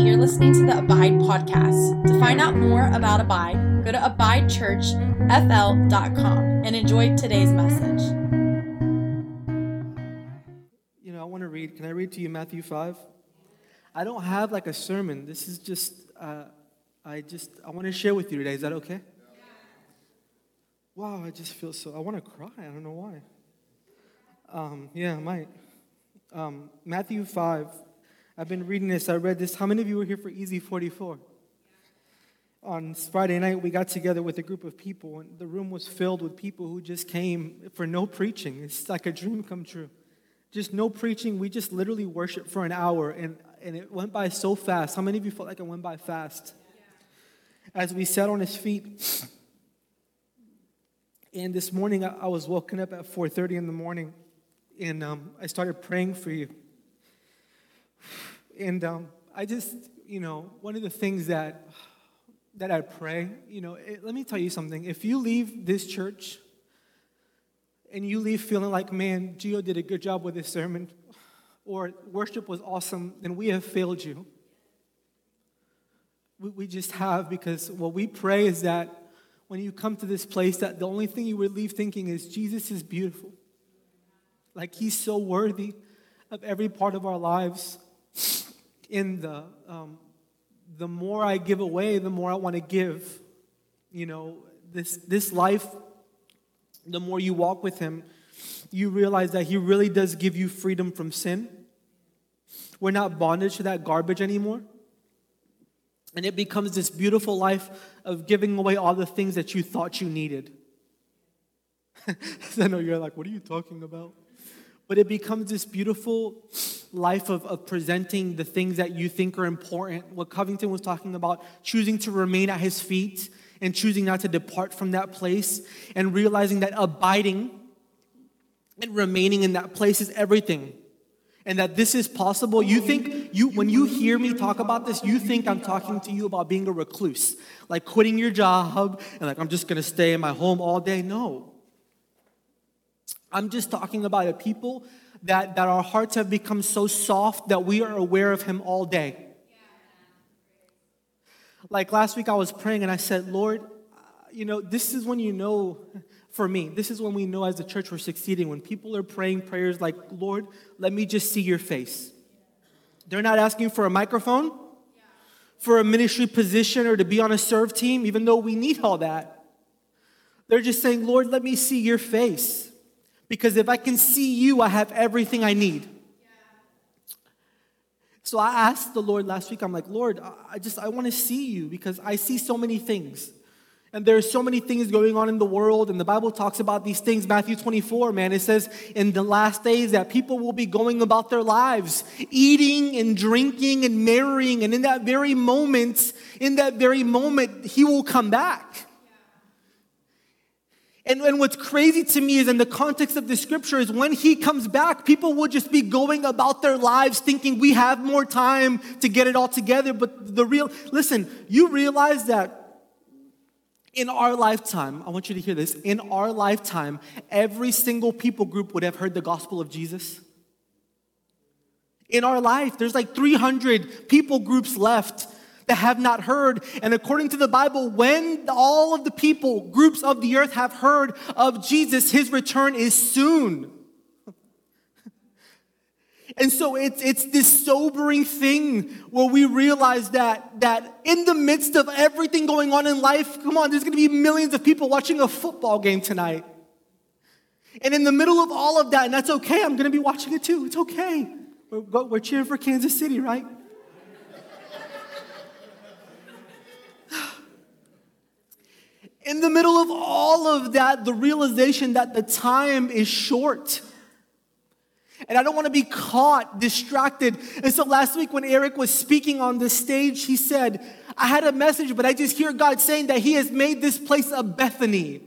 You're listening to the Abide podcast. To find out more about Abide, go to abidechurchfl.com and enjoy today's message. You know, I want to read. Can I read to you Matthew 5? I don't have like a sermon. This is just, uh, I just, I want to share with you today. Is that okay? Wow, I just feel so, I want to cry. I don't know why. Um, yeah, I might. Um, Matthew 5. I've been reading this. I read this. How many of you were here for Easy 44? On Friday night, we got together with a group of people, and the room was filled with people who just came for no preaching. It's like a dream come true. Just no preaching. We just literally worshiped for an hour, and, and it went by so fast. How many of you felt like it went by fast? As we sat on his feet, and this morning I, was woken up at 4:30 in the morning, and um, I started praying for you. And um, I just, you know, one of the things that that I pray, you know, it, let me tell you something. If you leave this church and you leave feeling like, man, Gio did a good job with this sermon, or worship was awesome, then we have failed you. We, we just have because what we pray is that when you come to this place, that the only thing you would leave thinking is Jesus is beautiful. Like he's so worthy of every part of our lives in the um, the more I give away, the more I want to give. You know, this this life, the more you walk with Him, you realize that He really does give you freedom from sin. We're not bondage to that garbage anymore. And it becomes this beautiful life of giving away all the things that you thought you needed. I know you're like, what are you talking about? But it becomes this beautiful life of, of presenting the things that you think are important. What Covington was talking about, choosing to remain at his feet and choosing not to depart from that place, and realizing that abiding and remaining in that place is everything. And that this is possible. You think you when you hear me talk about this, you think I'm talking to you about being a recluse, like quitting your job and like I'm just gonna stay in my home all day. No. I'm just talking about a people that, that our hearts have become so soft that we are aware of Him all day. Like last week, I was praying and I said, Lord, uh, you know, this is when you know, for me, this is when we know as a church we're succeeding. When people are praying prayers like, Lord, let me just see your face. They're not asking for a microphone, for a ministry position, or to be on a serve team, even though we need all that. They're just saying, Lord, let me see your face. Because if I can see you, I have everything I need. So I asked the Lord last week, I'm like, Lord, I just, I want to see you because I see so many things. And there's so many things going on in the world, and the Bible talks about these things. Matthew 24, man, it says in the last days that people will be going about their lives, eating and drinking and marrying, and in that very moment, in that very moment, He will come back. And, and what's crazy to me is in the context of the scripture is when he comes back, people will just be going about their lives thinking we have more time to get it all together. But the real, listen, you realize that in our lifetime, I want you to hear this, in our lifetime, every single people group would have heard the gospel of Jesus. In our life, there's like 300 people groups left that have not heard. And according to the Bible, when all of the people, groups of the earth have heard of Jesus, his return is soon. And so it's, it's this sobering thing where we realize that, that in the midst of everything going on in life, come on, there's gonna be millions of people watching a football game tonight. And in the middle of all of that, and that's okay, I'm gonna be watching it too, it's okay. We're, we're cheering for Kansas City, right? In the middle of all of that, the realization that the time is short. And I don't want to be caught distracted. And so last week, when Eric was speaking on the stage, he said, I had a message, but I just hear God saying that He has made this place a Bethany.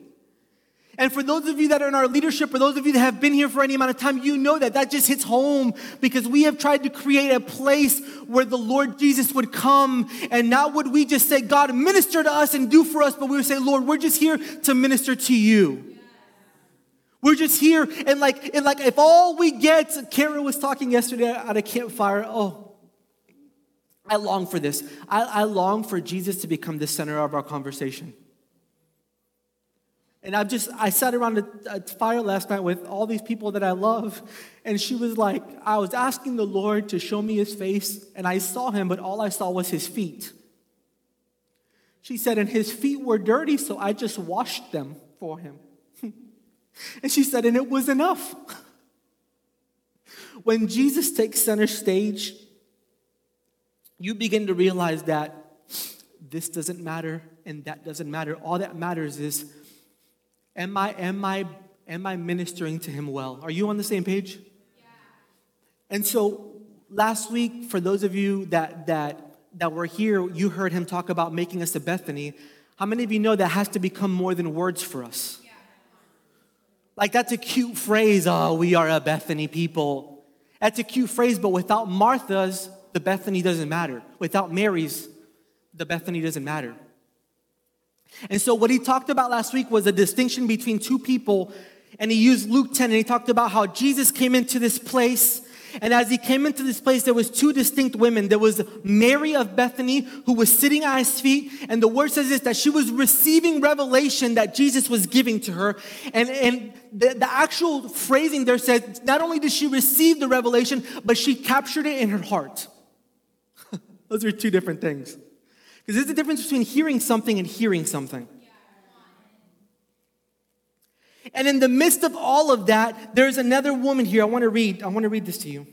And for those of you that are in our leadership, or those of you that have been here for any amount of time, you know that that just hits home because we have tried to create a place where the Lord Jesus would come. And not would we just say, God, minister to us and do for us, but we would say, Lord, we're just here to minister to you. We're just here, and like, and like, if all we get, Kara was talking yesterday at a campfire. Oh, I long for this. I, I long for Jesus to become the center of our conversation. And I've just, I sat around a, a, fire last night with all these people that I love. And she was like, I was asking the Lord to show me his face, and I saw him, but all I saw was his feet. She said, and his feet were dirty, so I just washed them for him. and she said, and it was enough. when Jesus takes center stage, you begin to realize that this doesn't matter and that doesn't matter. All that matters is am I, am I, am I ministering to him well? Are you on the same page? Yeah. And so last week, for those of you that, that, that were here, you heard him talk about making us a Bethany. How many of you know that has to become more than words for us? Yeah. Like that's a cute phrase, oh, we are a Bethany people. That's a cute phrase, but without Martha's, the Bethany doesn't matter. Without Mary's, the Bethany doesn't matter. And so, what he talked about last week was a distinction between two people. And he used Luke 10 and he talked about how Jesus came into this place. And as he came into this place, there was two distinct women. There was Mary of Bethany who was sitting at his feet. And the word says this, that she was receiving revelation that Jesus was giving to her. And, and the, the actual phrasing there says, not only did she receive the revelation, but she captured it in her heart. Those are two different things. Because there's a difference between hearing something and hearing something. And in the midst of all of that, there's another woman here. I want to read. I want to read this to you.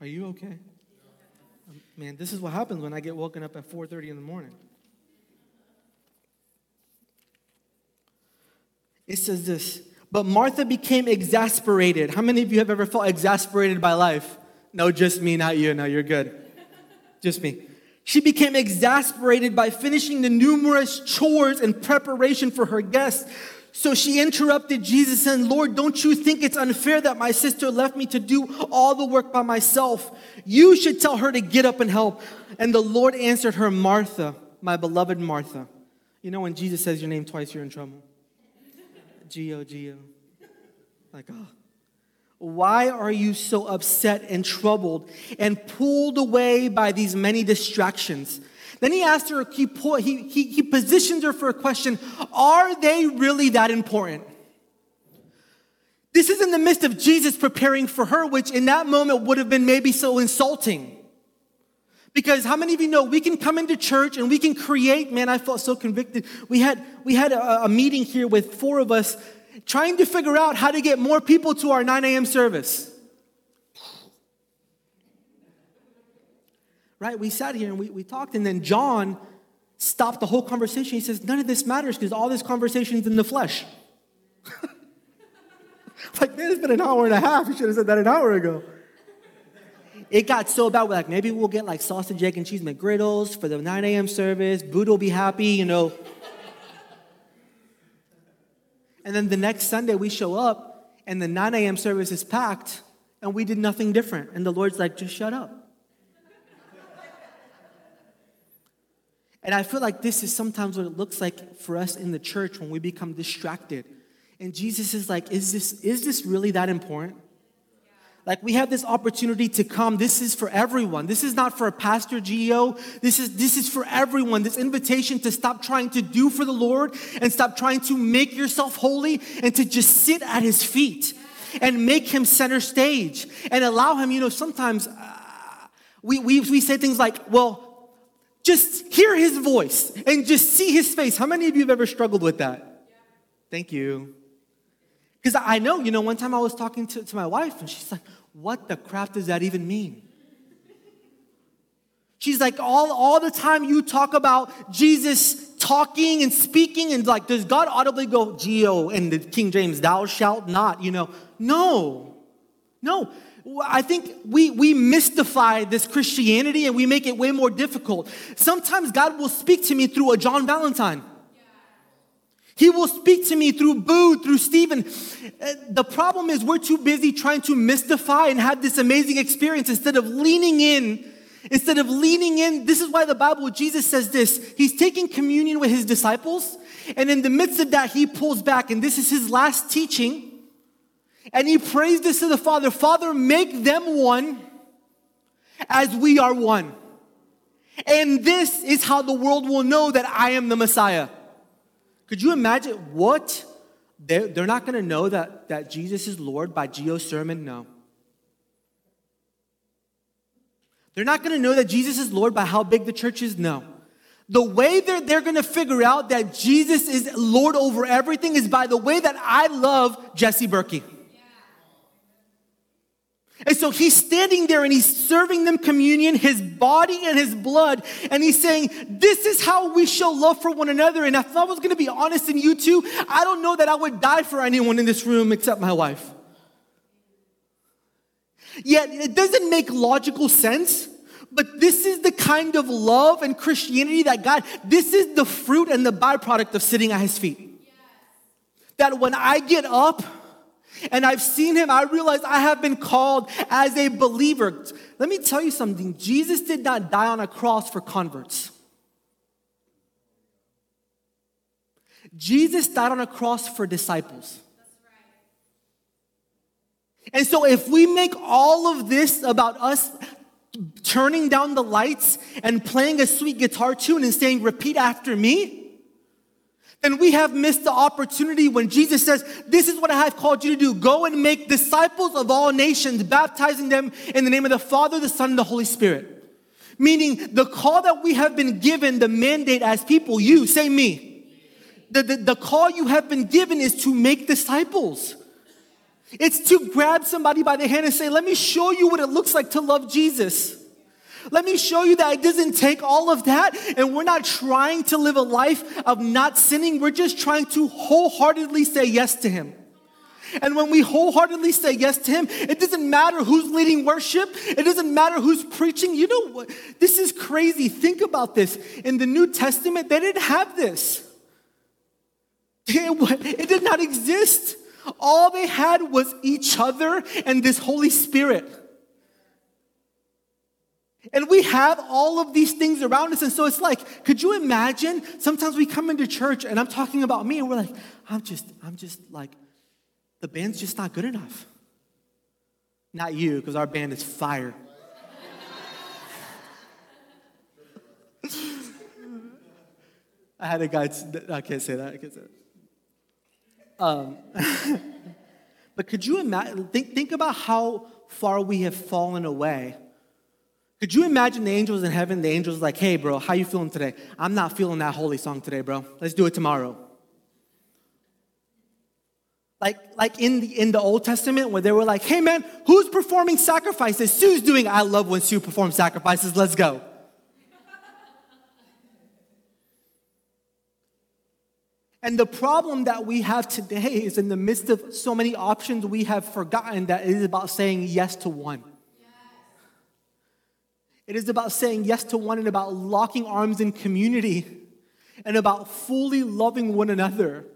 Are you okay? Man, this is what happens when I get woken up at 4:30 in the morning. It says this, but Martha became exasperated. How many of you have ever felt exasperated by life? No, just me, not you. No, you're good. Just me. She became exasperated by finishing the numerous chores in preparation for her guests. So she interrupted Jesus and Lord, don't you think it's unfair that my sister left me to do all the work by myself? You should tell her to get up and help. And the Lord answered her, Martha, my beloved Martha. You know, when Jesus says your name twice, you're in trouble. Geo, Geo. Like, oh. Why are you so upset and troubled and pulled away by these many distractions? Then he asked her, he, he, he, he positions her for a question Are they really that important? This is in the midst of Jesus preparing for her, which in that moment would have been maybe so insulting. Because how many of you know we can come into church and we can create, man, I felt so convicted. We had, we had a, a meeting here with four of us trying to figure out how to get more people to our 9 a.m. service. Right? We sat here and we, we talked, and then John stopped the whole conversation. He says, None of this matters because all this conversation is in the flesh. like, man, it's been an hour and a half. You should have said that an hour ago. It got so bad, we're like, maybe we'll get like sausage, egg, and cheese McGriddles for the 9 a.m. service. Buddha will be happy, you know. And then the next Sunday we show up and the 9 a.m. service is packed and we did nothing different. And the Lord's like, just shut up. and I feel like this is sometimes what it looks like for us in the church when we become distracted. And Jesus is like, is this, is this really that important? Like we have this opportunity to come. This is for everyone. This is not for a pastor Geo. This is this is for everyone. This invitation to stop trying to do for the Lord and stop trying to make yourself holy and to just sit at his feet and make him center stage and allow him, you know, sometimes uh, we, we, we say things like, well, just hear his voice and just see his face. How many of you have ever struggled with that? Thank you. Because I know, you know, one time I was talking to, to my wife and she's like, what the crap does that even mean? She's like, all, all the time you talk about Jesus talking and speaking, and like, does God audibly go, Geo, in the King James, thou shalt not, you know? No, no. I think we, we mystify this Christianity and we make it way more difficult. Sometimes God will speak to me through a John Valentine. He will speak to me through Boo, through Stephen. Uh, the problem is we're too busy trying to mystify and have this amazing experience instead of leaning in. Instead of leaning in, this is why the Bible, Jesus says this. He's taking communion with his disciples, and in the midst of that, he pulls back, and this is his last teaching. And he prays this to the Father Father, make them one as we are one. And this is how the world will know that I am the Messiah. Could you imagine what? They're, they're not going to know that, that Jesus is Lord by Gio's sermon? No. They're not going to know that Jesus is Lord by how big the church is? No. The way that they're going to figure out that Jesus is Lord over everything is by the way that I love Jesse Berkey. And so he's standing there and he's serving them communion, his body and his blood. And he's saying, This is how we show love for one another. And if I was going to be honest in you too, I don't know that I would die for anyone in this room except my wife. Yet it doesn't make logical sense. But this is the kind of love and Christianity that God, this is the fruit and the byproduct of sitting at his feet. That when I get up, and I've seen him, I realize I have been called as a believer. Let me tell you something Jesus did not die on a cross for converts. Jesus died on a cross for disciples. And so, if we make all of this about us turning down the lights and playing a sweet guitar tune and saying, Repeat after me, then we have missed the opportunity when Jesus says, This is what I have called you to do. Go and make disciples of all nations, baptizing them in the name of the Father, the Son, and the Holy Spirit. Meaning, the call that we have been given, the mandate as people, you, say me. The, the, the call you have been given is to make disciples. It's to grab somebody by the hand and say, Let me show you what it looks like to love Jesus. Let me show you that it doesn't take all of that. And we're not trying to live a life of not sinning. We're just trying to wholeheartedly say yes to Him. And when we wholeheartedly say yes to Him, it doesn't matter who's leading worship, it doesn't matter who's preaching. You know what? This is crazy. Think about this. In the New Testament, they didn't have this, it, did not exist. All they had was each other and this Holy Spirit. And we have all of these things around us. And so it's like, could you imagine? Sometimes we come into church and I'm talking about me and we're like, I'm just, I'm just like, the band's just not good enough. Not you, because our band is fire. I had a guy, I can't say that, I can't say that. Um, but could you imagine, think, think about how far we have fallen away could you imagine the angels in heaven? The angels like, hey, bro, how you feeling today? I'm not feeling that holy song today, bro. Let's do it tomorrow. Like, like in, the, in the Old Testament, where they were like, hey, man, who's performing sacrifices? Sue's doing, I love when Sue performs sacrifices. Let's go. And the problem that we have today is in the midst of so many options, we have forgotten that it is about saying yes to one. It is about saying yes to one and about locking arms in community and about fully loving one another.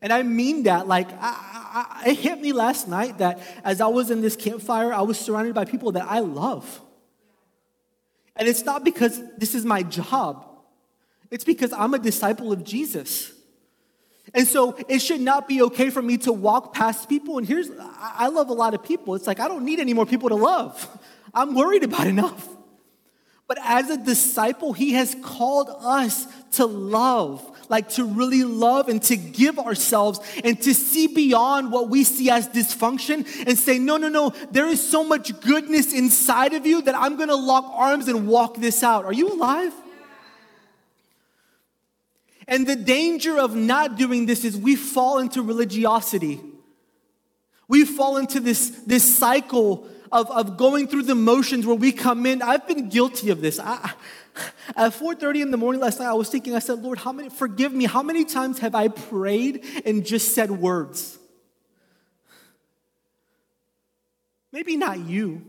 And I mean that. Like, I, I, it hit me last night that as I was in this campfire, I was surrounded by people that I love. And it's not because this is my job, it's because I'm a disciple of Jesus. And so it should not be okay for me to walk past people. And here's, I love a lot of people. It's like, I don't need any more people to love. I'm worried about enough. But as a disciple, he has called us to love, like to really love and to give ourselves and to see beyond what we see as dysfunction and say, no, no, no, there is so much goodness inside of you that I'm gonna lock arms and walk this out. Are you alive? And the danger of not doing this is we fall into religiosity. We fall into this, this cycle of, of going through the motions where we come in. I've been guilty of this. I, at 4:30 in the morning last night, I was thinking, I said, Lord, how many forgive me, how many times have I prayed and just said words? Maybe not you.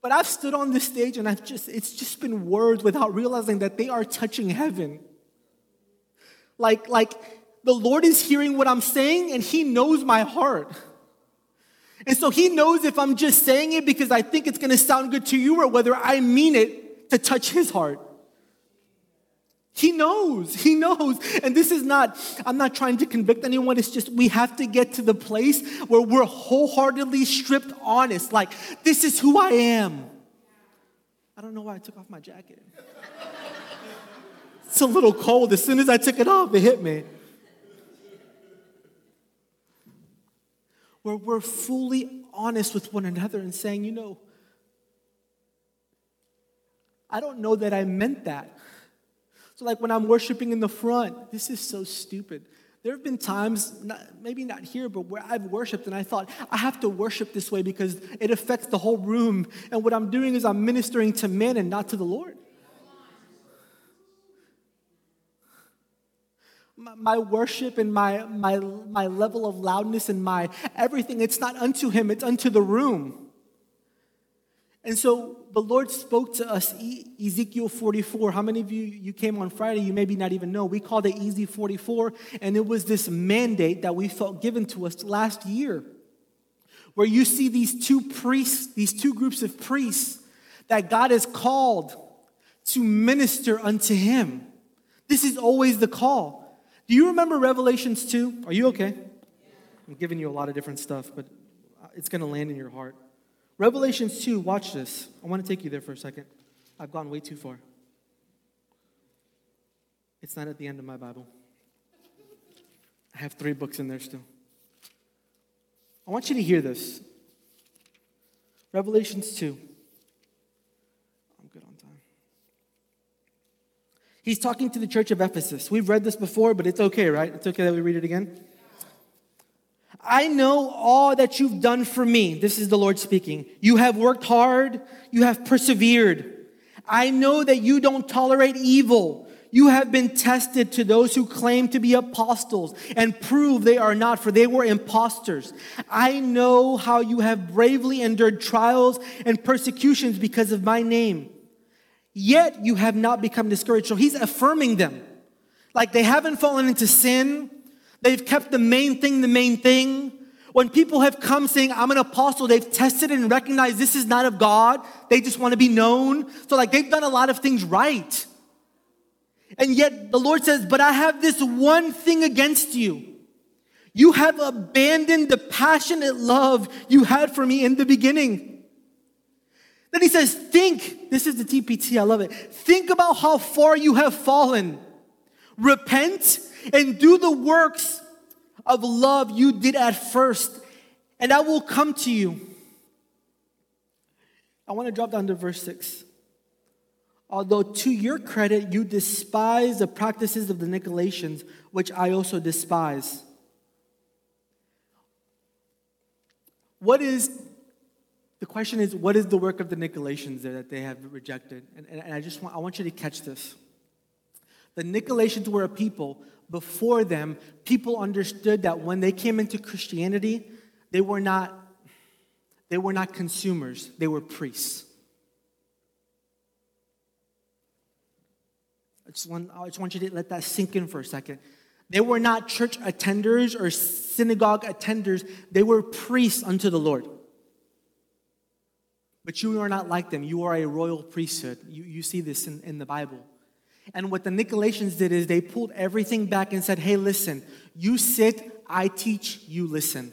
But I've stood on this stage and I've just, it's just been words without realizing that they are touching heaven. Like, like the Lord is hearing what I'm saying and He knows my heart. And so he knows if I'm just saying it because I think it's going to sound good to you or whether I mean it to touch his heart. He knows. He knows. And this is not, I'm not trying to convict anyone. It's just we have to get to the place where we're wholeheartedly stripped honest. Like, this is who I am. I don't know why I took off my jacket. It's a little cold. As soon as I took it off, it hit me. Where we're fully honest with one another and saying, you know, I don't know that I meant that. So, like when I'm worshiping in the front, this is so stupid. There have been times, not, maybe not here, but where I've worshiped and I thought, I have to worship this way because it affects the whole room. And what I'm doing is I'm ministering to men and not to the Lord. My worship and my, my, my level of loudness and my everything, it's not unto him, it's unto the room. And so the Lord spoke to us, Ezekiel 44. How many of you, you came on Friday, you maybe not even know. We called it Easy 44, and it was this mandate that we felt given to us last year, where you see these two priests, these two groups of priests that God has called to minister unto him. This is always the call. Do you remember Revelations 2? Are you okay? I'm giving you a lot of different stuff, but uh, it's going to land in your heart. Revelations 2, watch this. I want to take you there for a second. I've gone way too far. It's not at the end of my Bible. I have three books in there still. I want you to hear this. Revelations 2. He's talking to the church of Ephesus. We've read this before, but it's okay, right? It's okay that we read it again. I know all that you've done for me. This is the Lord speaking. You have worked hard, you have persevered. I know that you don't tolerate evil. You have been tested to those who claim to be apostles and prove they are not, for they were impostors. I know how you have bravely endured trials and persecutions because of my name yet you have not become discouraged. So he's affirming them. Like they haven't fallen into sin. They've kept the main thing the main thing. When people have come saying, I'm an apostle, they've tested and recognized this is not of God. They just want to be known. So, like, they've done a lot of things right. And yet the Lord says, But I have this one thing against you. You have abandoned the passionate love you had for me in the beginning. Then he says, Think, this is the TPT, I love it. Think about how far you have fallen. Repent and do the works of love you did at first, and I will come to you. I want to drop down to verse 6. Although to your credit, you despise the practices of the Nicolaitans, which I also despise. What is the question is, what is the work of the Nicolaitans there that they have rejected? And, and, and I just want, I want you to catch this. The Nicolaitans were a people, before them, people understood that when they came into Christianity, they were not, they were not consumers, they were priests. I just, want, I just want you to let that sink in for a second. They were not church attenders or synagogue attenders, they were priests unto the Lord. But you are not like them. You are a royal priesthood. You, you see this in, in the Bible. And what the Nicolaitans did is they pulled everything back and said, hey, listen, you sit, I teach, you listen.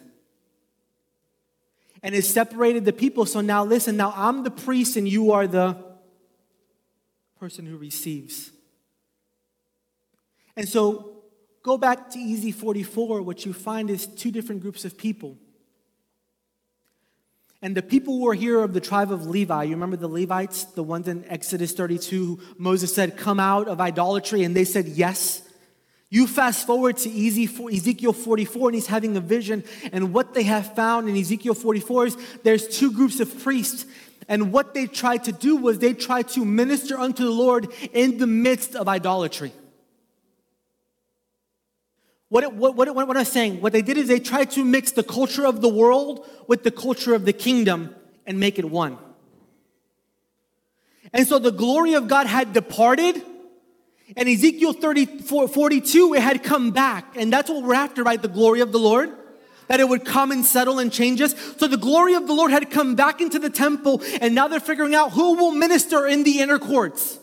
And it separated the people. So now listen, now I'm the priest and you are the person who receives. And so go back to Easy 44. What you find is two different groups of people. And the people who were here of the tribe of Levi, you remember the Levites, the ones in Exodus 32, Moses said, Come out of idolatry, and they said, Yes. You fast forward to Ezekiel 44, and he's having a vision. And what they have found in Ezekiel 44 is there's two groups of priests. And what they tried to do was they tried to minister unto the Lord in the midst of idolatry. What, what, what, what I'm saying, what they did is they tried to mix the culture of the world with the culture of the kingdom and make it one. And so the glory of God had departed, and Ezekiel 34, 42, it had come back. And that's what we're after, right? The glory of the Lord. That it would come and settle and change us. So the glory of the Lord had come back into the temple, and now they're figuring out who will minister in the inner courts.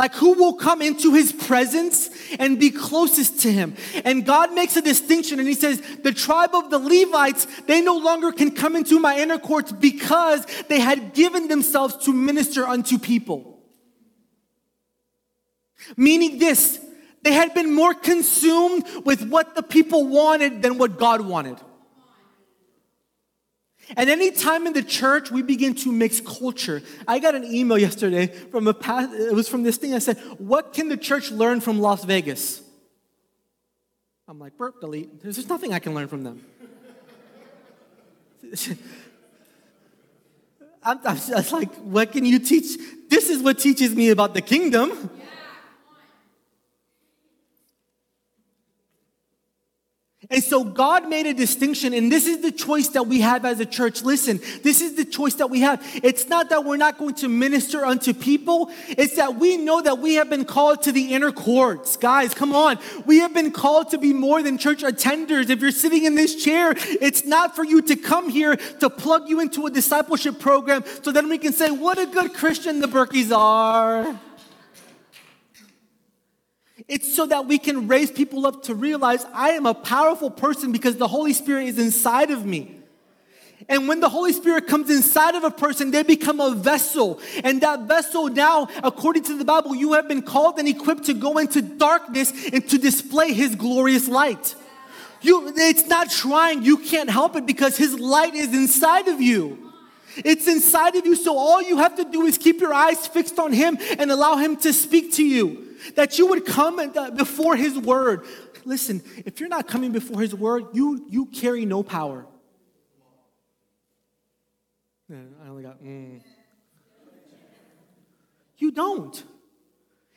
Like, who will come into his presence and be closest to him? And God makes a distinction and he says, the tribe of the Levites, they no longer can come into my inner courts because they had given themselves to minister unto people. Meaning this, they had been more consumed with what the people wanted than what God wanted. And any time in the church we begin to mix culture, I got an email yesterday from a past, it was from this thing. I said, "What can the church learn from Las Vegas?" I'm like, "Burp, delete." There's nothing I can learn from them. I'm, I'm just like, "What can you teach?" This is what teaches me about the kingdom. And so God made a distinction, and this is the choice that we have as a church. Listen, this is the choice that we have. It's not that we're not going to minister unto people, it's that we know that we have been called to the inner courts. Guys, come on. We have been called to be more than church attenders. If you're sitting in this chair, it's not for you to come here to plug you into a discipleship program so then we can say, what a good Christian the Berkeys are. It's so that we can raise people up to realize I am a powerful person because the Holy Spirit is inside of me. And when the Holy Spirit comes inside of a person, they become a vessel. And that vessel now, according to the Bible, you have been called and equipped to go into darkness and to display His glorious light. You, it's not trying, you can't help it because His light is inside of you. It's inside of you, so all you have to do is keep your eyes fixed on Him and allow Him to speak to you that you would come uh, before his word. Listen, if you're not coming before his word, you, you carry no power. I only got, mm. You don't.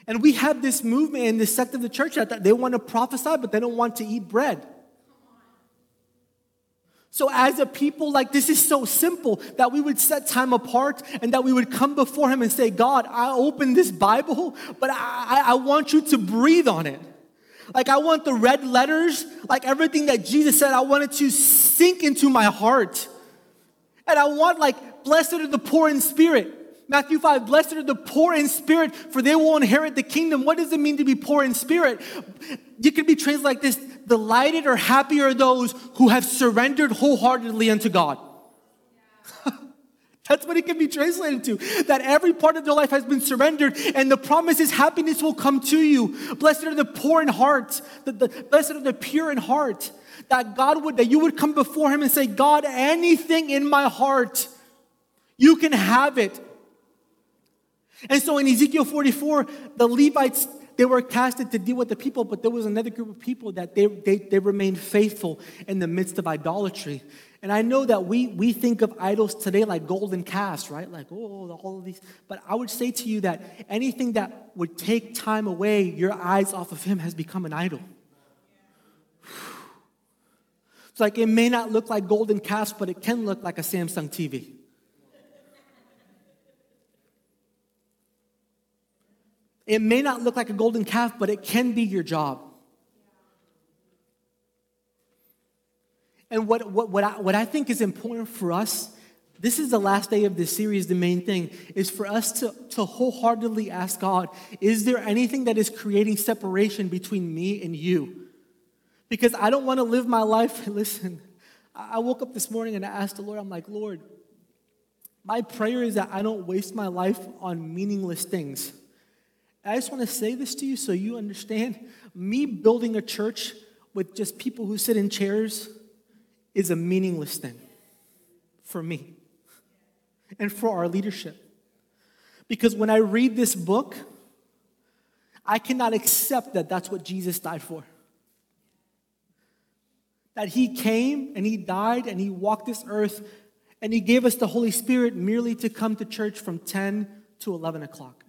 And we have this movement in this sect of the church that they want to prophesy, but they don't want to eat bread. So, as a people, like this is so simple that we would set time apart and that we would come before Him and say, God, I open this Bible, but I, I want you to breathe on it. Like, I want the red letters, like everything that Jesus said, I want it to sink into my heart. And I want, like, blessed are the poor in spirit. Matthew 5, blessed are the poor in spirit, for they will inherit the kingdom. What does it mean to be poor in spirit? You can be translated like this delighted or happy are those who have surrendered wholeheartedly unto God. That's what it can be translated to. That every part of their life has been surrendered, and the promise is happiness will come to you. Blessed are the poor in heart, the, the, blessed are the pure in heart. That God would, that you would come before Him and say, God, anything in my heart, you can have it. And so in Ezekiel 44, the Levites they were casted to deal with the people, but there was another group of people that they, they, they remained faithful in the midst of idolatry. And I know that we, we think of idols today like golden calves, right? Like, oh, all of these. But I would say to you that anything that would take time away, your eyes off of Him has become an idol. It's like it may not look like golden calves, but it can look like a Samsung TV. It may not look like a golden calf, but it can be your job. And what, what, what, I, what I think is important for us, this is the last day of this series, the main thing, is for us to, to wholeheartedly ask God, is there anything that is creating separation between me and you? Because I don't want to live my life. Listen, I woke up this morning and I asked the Lord, I'm like, Lord, my prayer is that I don't waste my life on meaningless things. I just want to say this to you so you understand. Me building a church with just people who sit in chairs is a meaningless thing for me and for our leadership. Because when I read this book, I cannot accept that that's what Jesus died for. That he came and he died and he walked this earth and he gave us the Holy Spirit merely to come to church from 10 to 11 o'clock.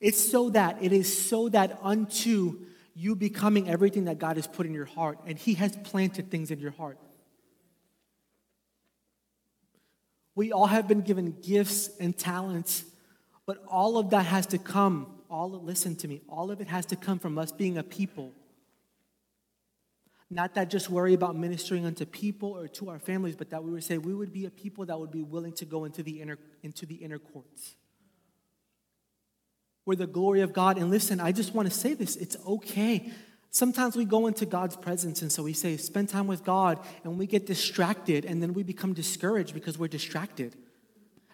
It's so that, it is so that unto you becoming everything that God has put in your heart, and He has planted things in your heart. We all have been given gifts and talents, but all of that has to come, all listen to me, all of it has to come from us being a people. Not that just worry about ministering unto people or to our families, but that we would say we would be a people that would be willing to go into the inner, into the inner courts where the glory of God, and listen, I just want to say this it's okay. Sometimes we go into God's presence, and so we say, spend time with God, and we get distracted, and then we become discouraged because we're distracted.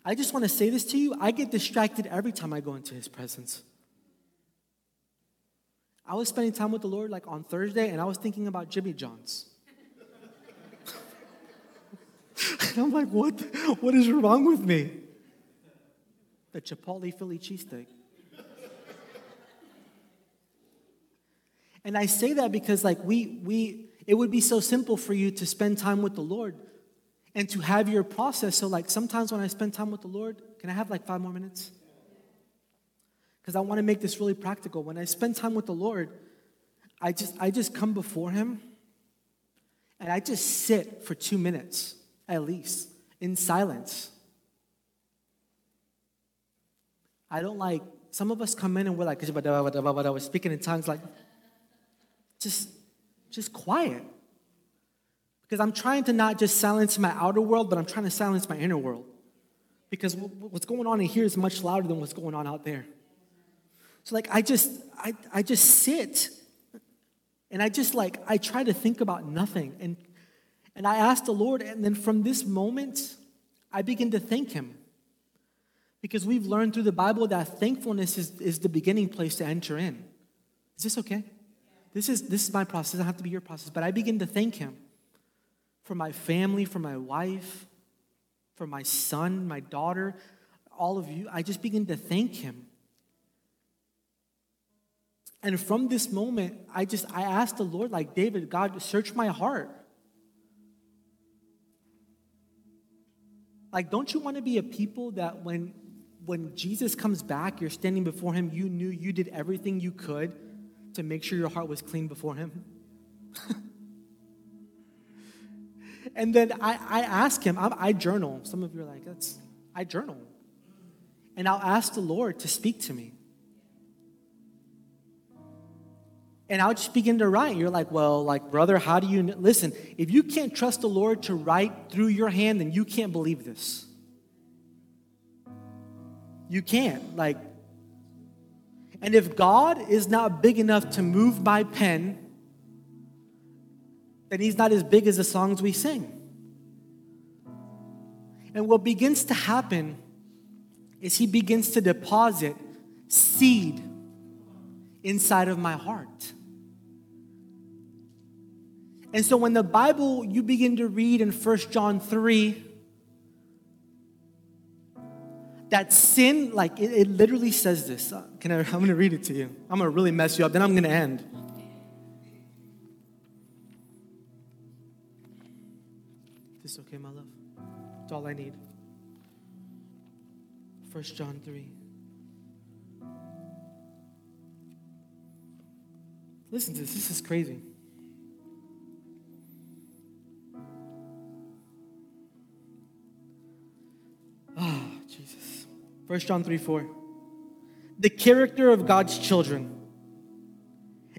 I just want to say this to you I get distracted every time I go into His presence. I was spending time with the Lord like on Thursday, and I was thinking about Jimmy John's. and I'm like, what, what is wrong with me? The Chipotle Philly cheesesteak. And I say that because, like, we, we, it would be so simple for you to spend time with the Lord and to have your process. So, like, sometimes when I spend time with the Lord, can I have like five more minutes? Because I want to make this really practical. When I spend time with the Lord, I just, I just come before Him and I just sit for two minutes at least in silence. I don't like, some of us come in and we're like, we're speaking in tongues, like, just, just quiet. Because I'm trying to not just silence my outer world, but I'm trying to silence my inner world. Because what's going on in here is much louder than what's going on out there. So like I just I, I just sit and I just like I try to think about nothing and and I ask the Lord and then from this moment I begin to thank him. Because we've learned through the Bible that thankfulness is, is the beginning place to enter in. Is this okay? This is this is my process. It doesn't have to be your process, but I begin to thank him for my family, for my wife, for my son, my daughter, all of you. I just begin to thank him. And from this moment, I just I asked the Lord, like David, God, search my heart. Like, don't you want to be a people that when when Jesus comes back, you're standing before him, you knew you did everything you could to make sure your heart was clean before him? and then I, I ask him, I, I journal. Some of you are like, that's I journal. And I'll ask the Lord to speak to me. And I'll just begin to write. You're like, well, like, brother, how do you listen? If you can't trust the Lord to write through your hand, then you can't believe this. You can't. Like, and if God is not big enough to move my pen, then He's not as big as the songs we sing. And what begins to happen is He begins to deposit seed inside of my heart. And so when the Bible, you begin to read in 1 John 3, that sin, like it, it literally says this. Uh, can I, I'm gonna read it to you. I'm gonna really mess you up, then I'm gonna end. Is this okay, my love? It's all I need. 1 John 3. Listen to this, this is crazy. Ah, oh, Jesus. 1 John 3 4. The character of God's children.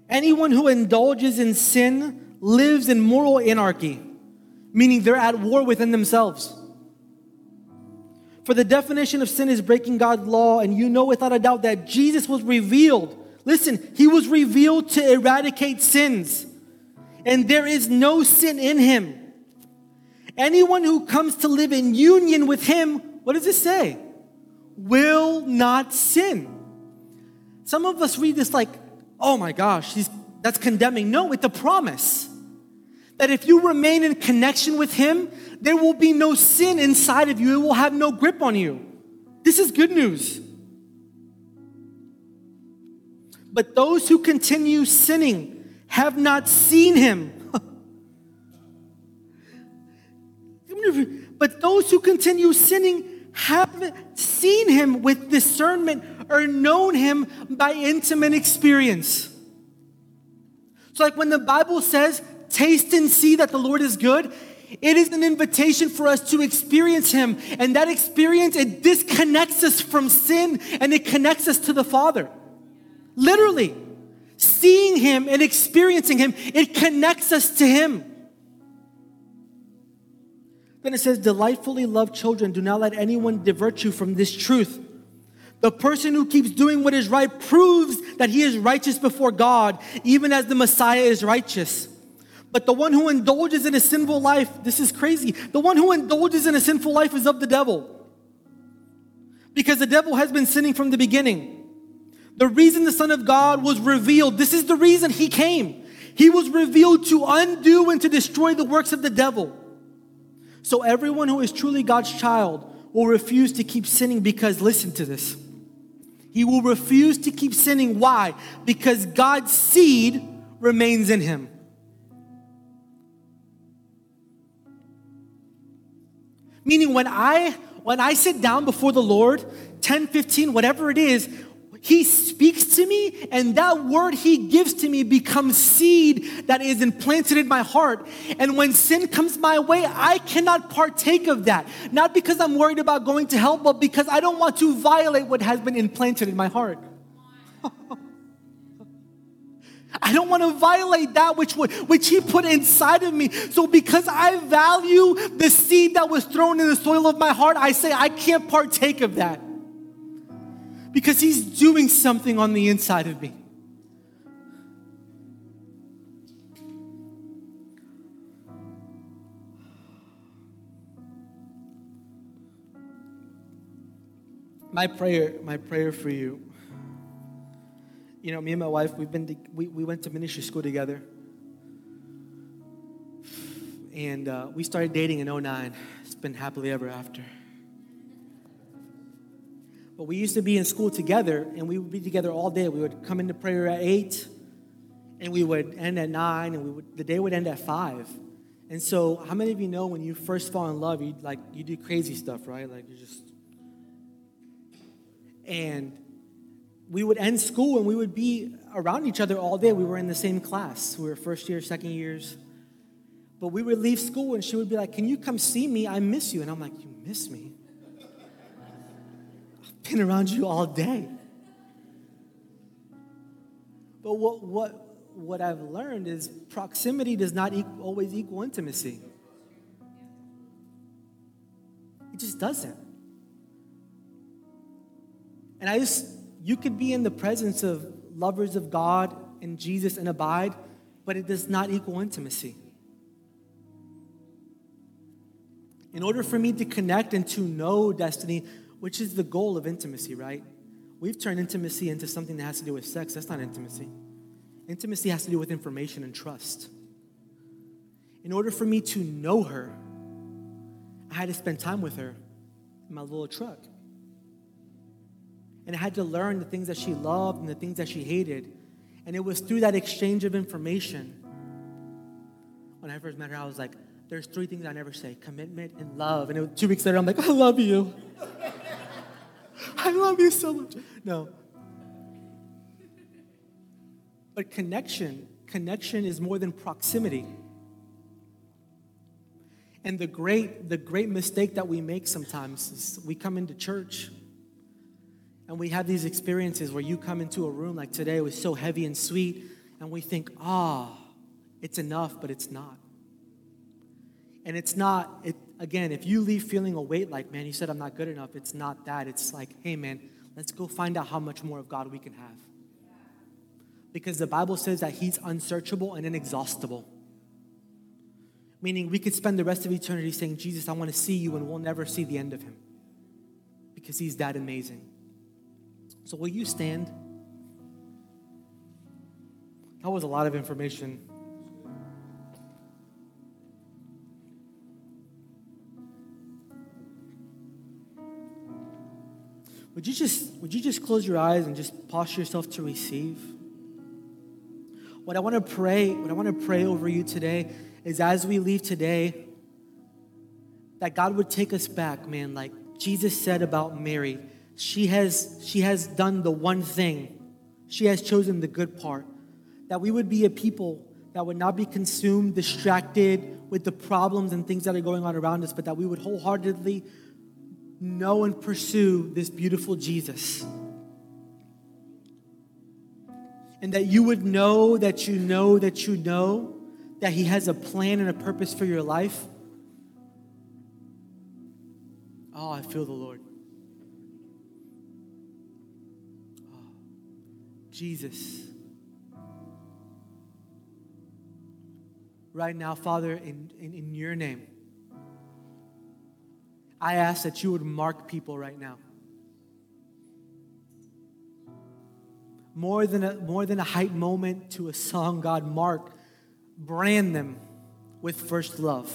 Anyone who indulges in sin lives in moral anarchy, meaning they're at war within themselves. For the definition of sin is breaking God's law, and you know without a doubt that Jesus was revealed. Listen, he was revealed to eradicate sins, and there is no sin in him. Anyone who comes to live in union with him what does it say? Will not sin. Some of us read this like, oh my gosh, that's condemning. No, it's a promise. That if you remain in connection with Him, there will be no sin inside of you. It will have no grip on you. This is good news. But those who continue sinning have not seen Him. but those who continue sinning have seen him with discernment or known him by intimate experience. So, like when the Bible says, taste and see that the Lord is good, it is an invitation for us to experience him. And that experience, it disconnects us from sin and it connects us to the Father. Literally, seeing him and experiencing him, it connects us to him. Then it says, Delightfully loved children, do not let anyone divert you from this truth. The person who keeps doing what is right proves that he is righteous before God, even as the Messiah is righteous. But the one who indulges in a sinful life, this is crazy. The one who indulges in a sinful life is of the devil. Because the devil has been sinning from the beginning. The reason the Son of God was revealed, this is the reason he came. He was revealed to undo and to destroy the works of the devil. So everyone who is truly God's child will refuse to keep sinning because, listen to this he will refuse to keep sinning. Why? Because God's seed remains in him. Meaning when I when I sit down before the Lord, 10, 15, whatever it is, he speaks to me, and that word he gives to me becomes seed that is implanted in my heart. And when sin comes my way, I cannot partake of that. Not because I'm worried about going to hell, but because I don't want to violate what has been implanted in my heart. I don't want to violate that which, which He put inside of me. So, because I value the seed that was thrown in the soil of my heart, I say I can't partake of that because He's doing something on the inside of me. My prayer, my prayer for you. You know, me and my wife, we've been to, we, we went to ministry school together. And uh, we started dating in 09. It's been happily ever after. But we used to be in school together, and we would be together all day. We would come into prayer at eight, and we would end at nine, and we would, the day would end at five. And so, how many of you know when you first fall in love, you like you do crazy stuff, right? Like you just. And we would end school, and we would be around each other all day. We were in the same class. We were first year, second years. But we would leave school, and she would be like, "Can you come see me? I miss you." And I'm like, "You miss me?" Been around you all day. But what, what, what I've learned is proximity does not always equal intimacy. It just doesn't. And I just, you could be in the presence of lovers of God and Jesus and abide, but it does not equal intimacy. In order for me to connect and to know destiny, which is the goal of intimacy, right? We've turned intimacy into something that has to do with sex. That's not intimacy. Intimacy has to do with information and trust. In order for me to know her, I had to spend time with her in my little truck. And I had to learn the things that she loved and the things that she hated. And it was through that exchange of information. When I first met her, I was like, there's three things I never say commitment and love. And it, two weeks later, I'm like, I love you. I love you so much. No. But connection, connection is more than proximity. And the great, the great mistake that we make sometimes is we come into church and we have these experiences where you come into a room like today, was so heavy and sweet, and we think, ah, oh, it's enough, but it's not. And it's not, it, again, if you leave feeling a weight like, man, you said I'm not good enough, it's not that. It's like, hey, man, let's go find out how much more of God we can have. Because the Bible says that He's unsearchable and inexhaustible. Meaning we could spend the rest of eternity saying, Jesus, I want to see you, and we'll never see the end of Him. Because He's that amazing. So, will you stand? That was a lot of information. Would you just would you just close your eyes and just posture yourself to receive? What I want to pray, what I want to pray over you today is as we leave today, that God would take us back, man, like Jesus said about Mary. She has she has done the one thing. She has chosen the good part. That we would be a people that would not be consumed, distracted with the problems and things that are going on around us, but that we would wholeheartedly know and pursue this beautiful Jesus. And that you would know that you know that you know that He has a plan and a purpose for your life. Oh, I feel the Lord. Oh, Jesus. Right now, Father, in, in, in your name, I ask that you would mark people right now. More than a, more than a hype moment to a song, God, mark, brand them with first love.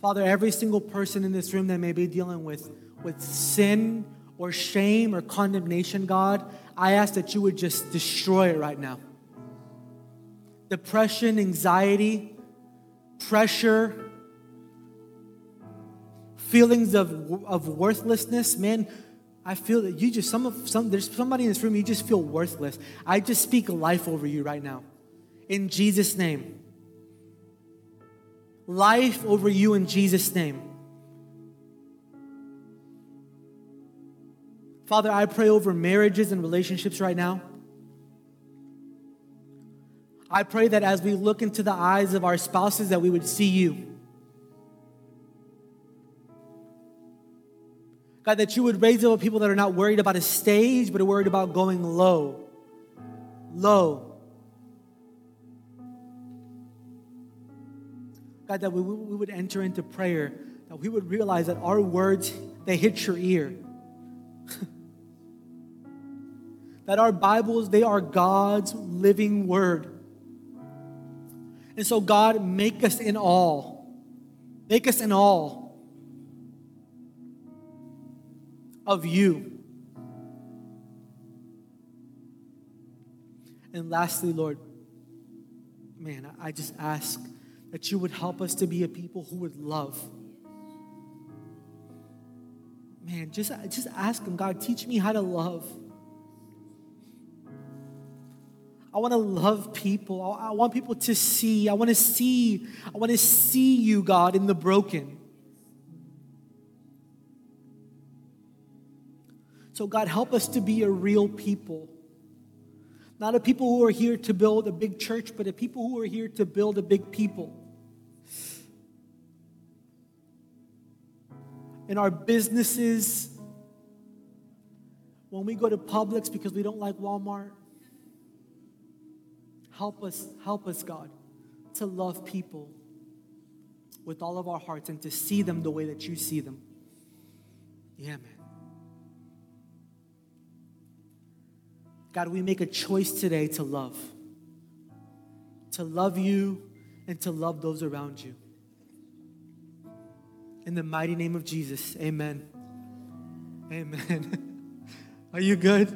Father, every single person in this room that may be dealing with, with sin or shame or condemnation, God, I ask that you would just destroy it right now. Depression, anxiety, pressure, feelings of, of worthlessness, man, I feel that you just some of some there's somebody in this room you just feel worthless. I just speak life over you right now. In Jesus name life over you in Jesus' name. Father, I pray over marriages and relationships right now. I pray that as we look into the eyes of our spouses that we would see you. God, that you would raise up people that are not worried about a stage, but are worried about going low. Low God, that we, we would enter into prayer, that we would realize that our words, they hit your ear. that our Bibles, they are God's living word. And so, God, make us in all. Make us in all of you. And lastly, Lord, man, I just ask that you would help us to be a people who would love. Man, just, just ask Him, God, teach me how to love. I want to love people. I want people to see. I want to see. I want to see you, God, in the broken. So, God, help us to be a real people. Not a people who are here to build a big church, but a people who are here to build a big people. in our businesses, when we go to Publix because we don't like Walmart. Help us, help us, God, to love people with all of our hearts and to see them the way that you see them. Yeah, man. God, we make a choice today to love. To love you and to love those around you. In the mighty name of Jesus, amen. Amen. Are you good?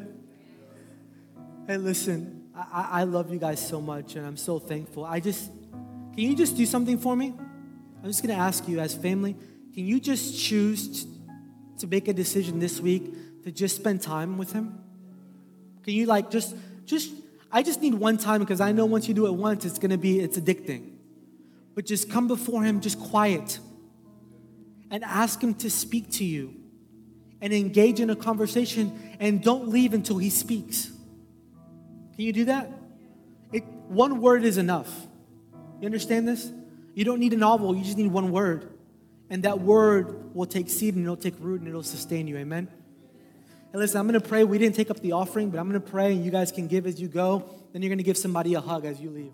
Hey, listen, I, I love you guys so much and I'm so thankful. I just, can you just do something for me? I'm just gonna ask you as family, can you just choose to make a decision this week to just spend time with Him? Can you like just, just, I just need one time because I know once you do it once, it's gonna be, it's addicting. But just come before Him, just quiet and ask Him to speak to you and engage in a conversation and don't leave until He speaks. Can you do that? It, one word is enough. You understand this? You don't need a novel, you just need one word. And that word will take seed and it'll take root and it'll sustain you. Amen? And listen, I'm going to pray. We didn't take up the offering, but I'm going to pray and you guys can give as you go. Then you're going to give somebody a hug as you leave.